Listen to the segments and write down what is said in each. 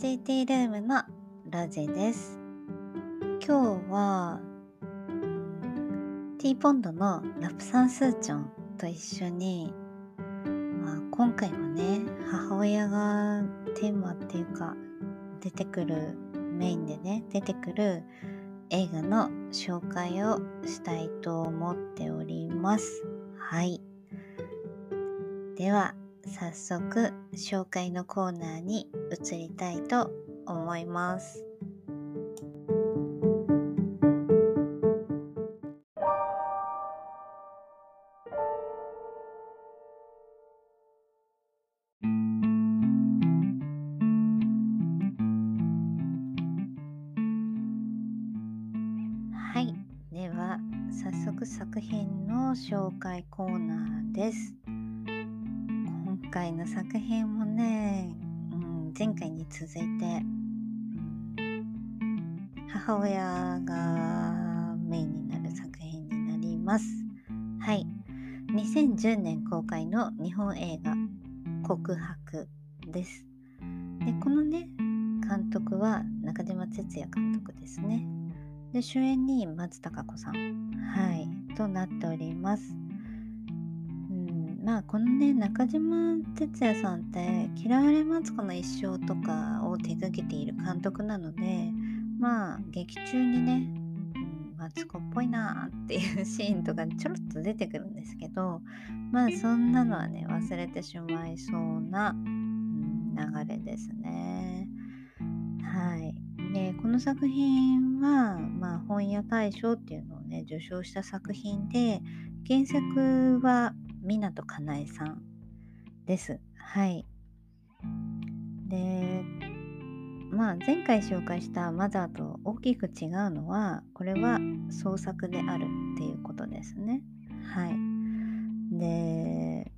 ジーティールームのロジです。今日はティーポンドのラプサンスーチョンと一緒に、まあ、今回もね母親がテーマっていうか出てくるメインでね出てくる映画の紹介をしたいと思っております。はい。では早速紹介のコーナーに移りたいと思います。はい。では、早速作品の紹介コーナーです。回の作品もね、うん、前回に続いて、母親がメインになる作品になります。はい。2010年公開の日本映画「告白」です。で、このね、監督は中島哲也監督ですね。で、主演に松たか子さん、はい、となっております。まあこのね中島哲也さんって「嫌われマツコの一生」とかを手掛けている監督なのでまあ劇中にね、うん、マツコっぽいなっていうシーンとかちょろっと出てくるんですけどまあそんなのはね忘れてしまいそうな、うん、流れですね。はい。でこの作品は、まあ、本屋大賞っていうのをね受賞した作品で原作は湊かなえさんです。はい。で、まあ前回紹介したマザーと大きく違うのは、これは創作であるっていうことですね。はい。で、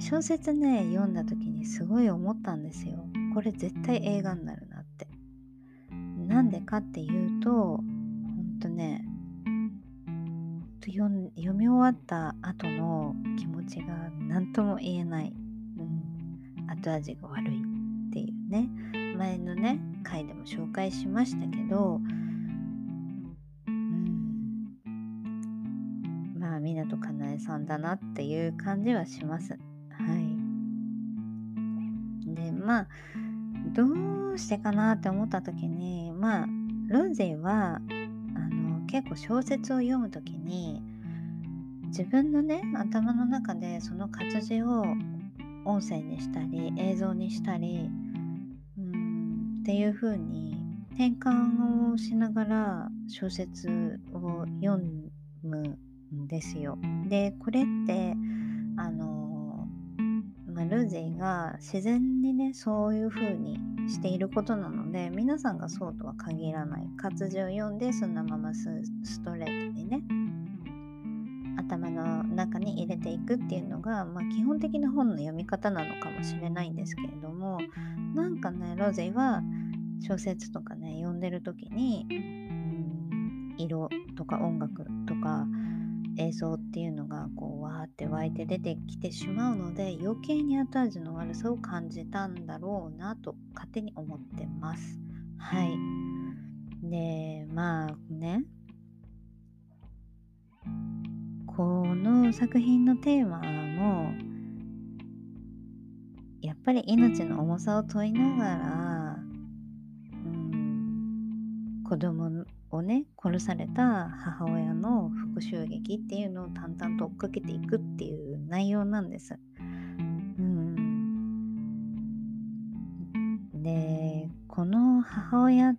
小説ね、読んだ時にすごい思ったんですよ。これ絶対映画になるなって。なんでかっていうと、ほんとね、と読み終わった後の気持ちが何とも言えない、うん、後味が悪いっていうね前のね回でも紹介しましたけど、うん、まあ湊かなえさんだなっていう感じはします。はい。でまあどうしてかなって思った時にまあロンゼイは結構小説を読む時に自分のね頭の中でその活字を音声にしたり映像にしたりうんっていう風に転換をしながら小説を読むんですよ。でこれってあの、まあ、ルーゼイが自然にねそういう風にしていることなので皆さんがそうとは限らない。活字を読んでそのままストレートにね頭の中に入れていくっていうのが、まあ、基本的な本の読み方なのかもしれないんですけれどもなんかねロゼは小説とかね読んでる時に、うん、色とか音楽とか映像っていうのがこうーって湧いて出てきてしまうので余計に後味の悪さを感じたんだろうなと勝手に思ってます。はい。で、まあね、この作品のテーマもやっぱり命の重さを問いながら、うん、子供をね殺された母親の復讐劇っていうのを淡々と追っかけていくっていう内容なんです。うん、でこの母親っ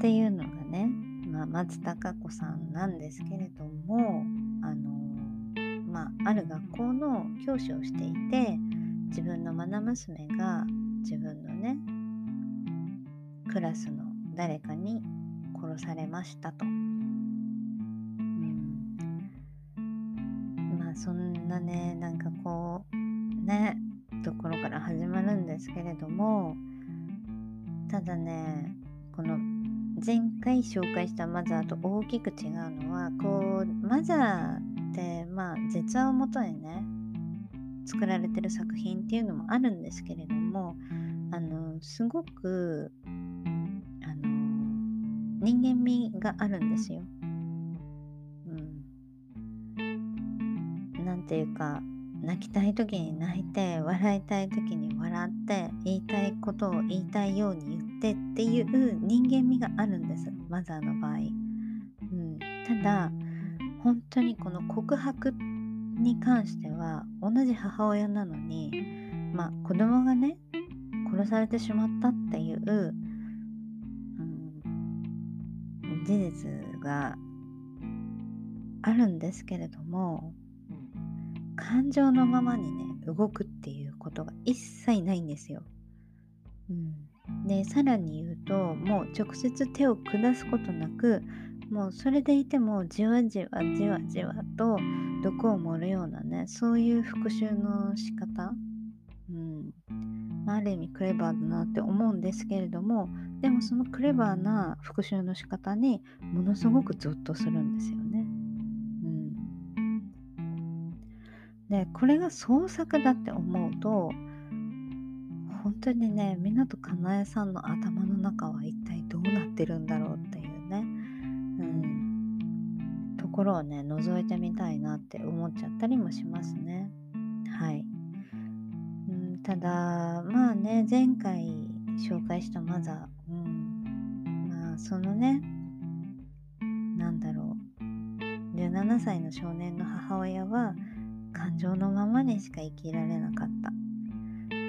ていうのがね、まあ、松たか子さんなんですけれどもあの、まあ、ある学校の教師をしていて自分の愛娘が自分のねクラスの誰かに殺されましたと。うん、まあそんなねなんかこうねところから始まるんですけれどもただねこの前回紹介したマザーと大きく違うのはこうマザーってまあ実話をもとにね作られてる作品っていうのもあるんですけれどもあのすごく人間味があるんですよ。うん、なんていうか泣きたい時に泣いて笑いたい時に笑って言いたいことを言いたいように言ってっていう人間味があるんですマザーの場合。うん、ただ本当にこの告白に関しては同じ母親なのにまあ子供がね殺されてしまったっていう、事実があるんですけれども感情のままにね動くっていうことが一切ないんですよ。うん、でさらに言うともう直接手を下すことなくもうそれでいてもじわじわじわじわと毒を盛るようなねそういう復讐の仕方、うんある意味クレバーだなって思うんですけれどもでもそのクレバーな復讐の仕方にものすごくゾッとするんですよね。うん、でこれが創作だって思うと本当にね湊かなえさんの頭の中は一体どうなってるんだろうっていうね。ころをね覗いてみたいなって思っちゃったりもしますね。はい、うん、ただまあね前回紹介したマザー、そのねなんだろう。17歳の少年の母親は感情のままにしか生きられなかった。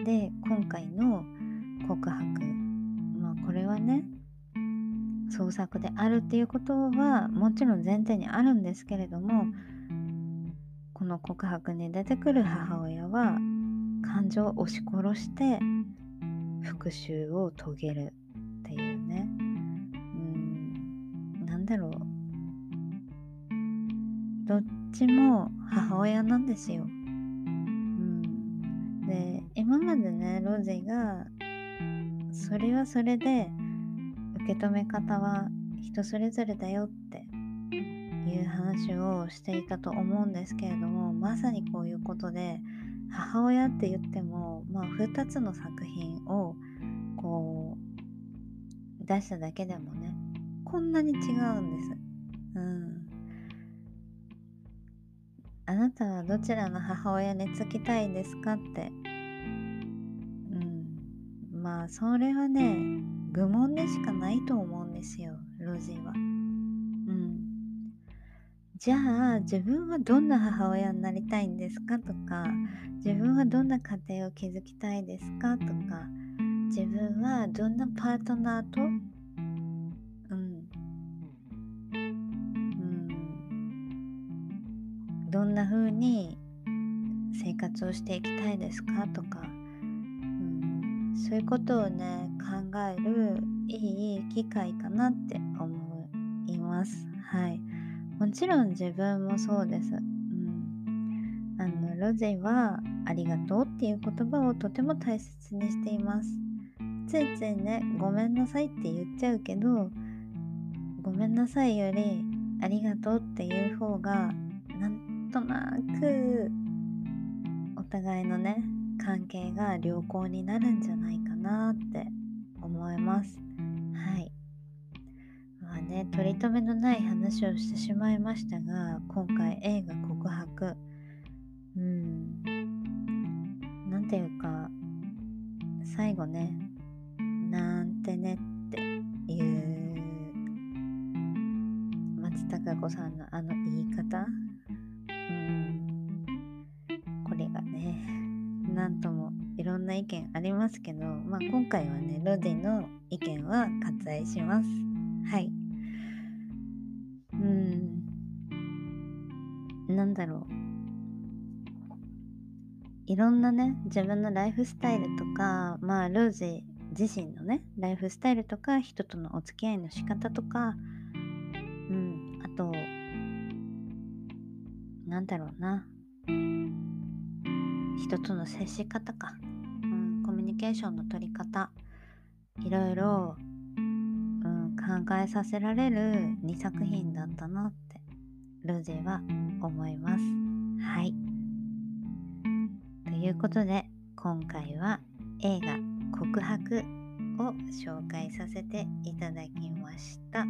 で今回の告白まあこれはね創作であるっていうことはもちろん前提にあるんですけれどもこの告白に出てくる母親は感情を押し殺して復讐を遂げる。だろうどっちも母親なんですよ。うん、で今までねロゼがそれはそれで受け止め方は人それぞれだよっていう話をしていたと思うんですけれどもまさにこういうことで母親って言っても、まあ、2つの作品をこう出しただけでもねこんなに違うんです。うん、あなたはどちらの母親につきたいですかって、うん、まあそれはね愚問でしかないと思うんですよロジーは。うん。じゃあ自分はどんな母親になりたいんですかとか自分はどんな家庭を築きたいですかとか自分はどんなパートナーとな風に生活をしていきたいですか？とかうんそういうことをね考えるいい機会かなって思います。はい。もちろん自分もそうです。うん。あの、ロゼはありがとうっていう言葉をとても大切にしています。ついついね、ごめんなさいって言っちゃうけど、ごめんなさいよりありがとうっていう方が、となくお互いのね、関係が良好になるんじゃないかなって思います。はい。まあね、取り留めのない話をしてしまいましたが、今回映画告白、うん、なんていうか、最後ね、なんてねっていう松たか子さんのあの言い方見ありますけど、まあ、今回はねロディの意見は割愛します。はい。うん。なんだろう。いろんなね自分のライフスタイルとかまあローゼ自身のねライフスタイルとか人とのお付き合いの仕方とかうん。あとなんだろうな。人との接し方か、ケーションの取り方いろいろ、うん、考えさせられる2作品だったなってルゼは思います。はい。ということで今回は映画告白を紹介させていただきました。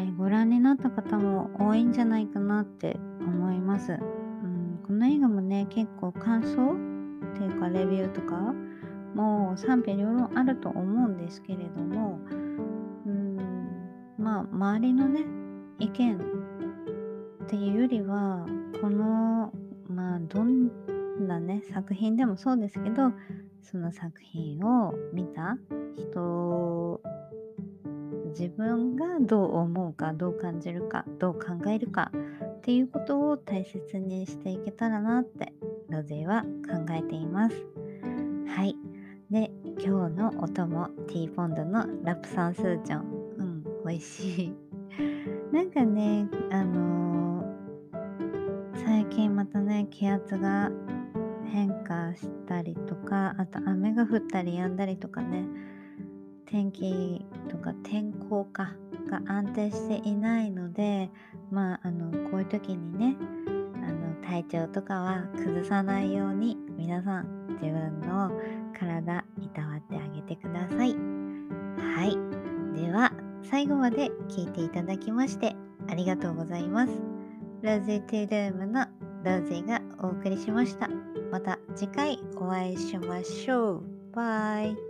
えー、ご覧になった方も多いんじゃないかなって思います。うん、この映画もね、結構感想っていうかレビューとかもう賛否両論あると思うんですけれども、うん、まあ周りのね、意見っていうよりは、この、まあどんなね、作品でもそうですけど、その作品を見た人自分がどう思うかどう感じるかどう考えるかっていうことを大切にしていけたらなってロゼは考えています。はい。で今日のお供ティーポンドのラプサンスーチョンうん美味しい。なんかねあのー、最近またね気圧が変化したりとかあと雨が降ったり止んだりとかね天気とか天候かが安定していないのでまああのこういう時にねあの体調とかは崩さないように皆さん自分の体いたわってあげてくださいはいでは最後まで聞いていただきましてありがとうございますローゼトゥルームのローゼがお送りしました。また次回お会いしましょう。バイ。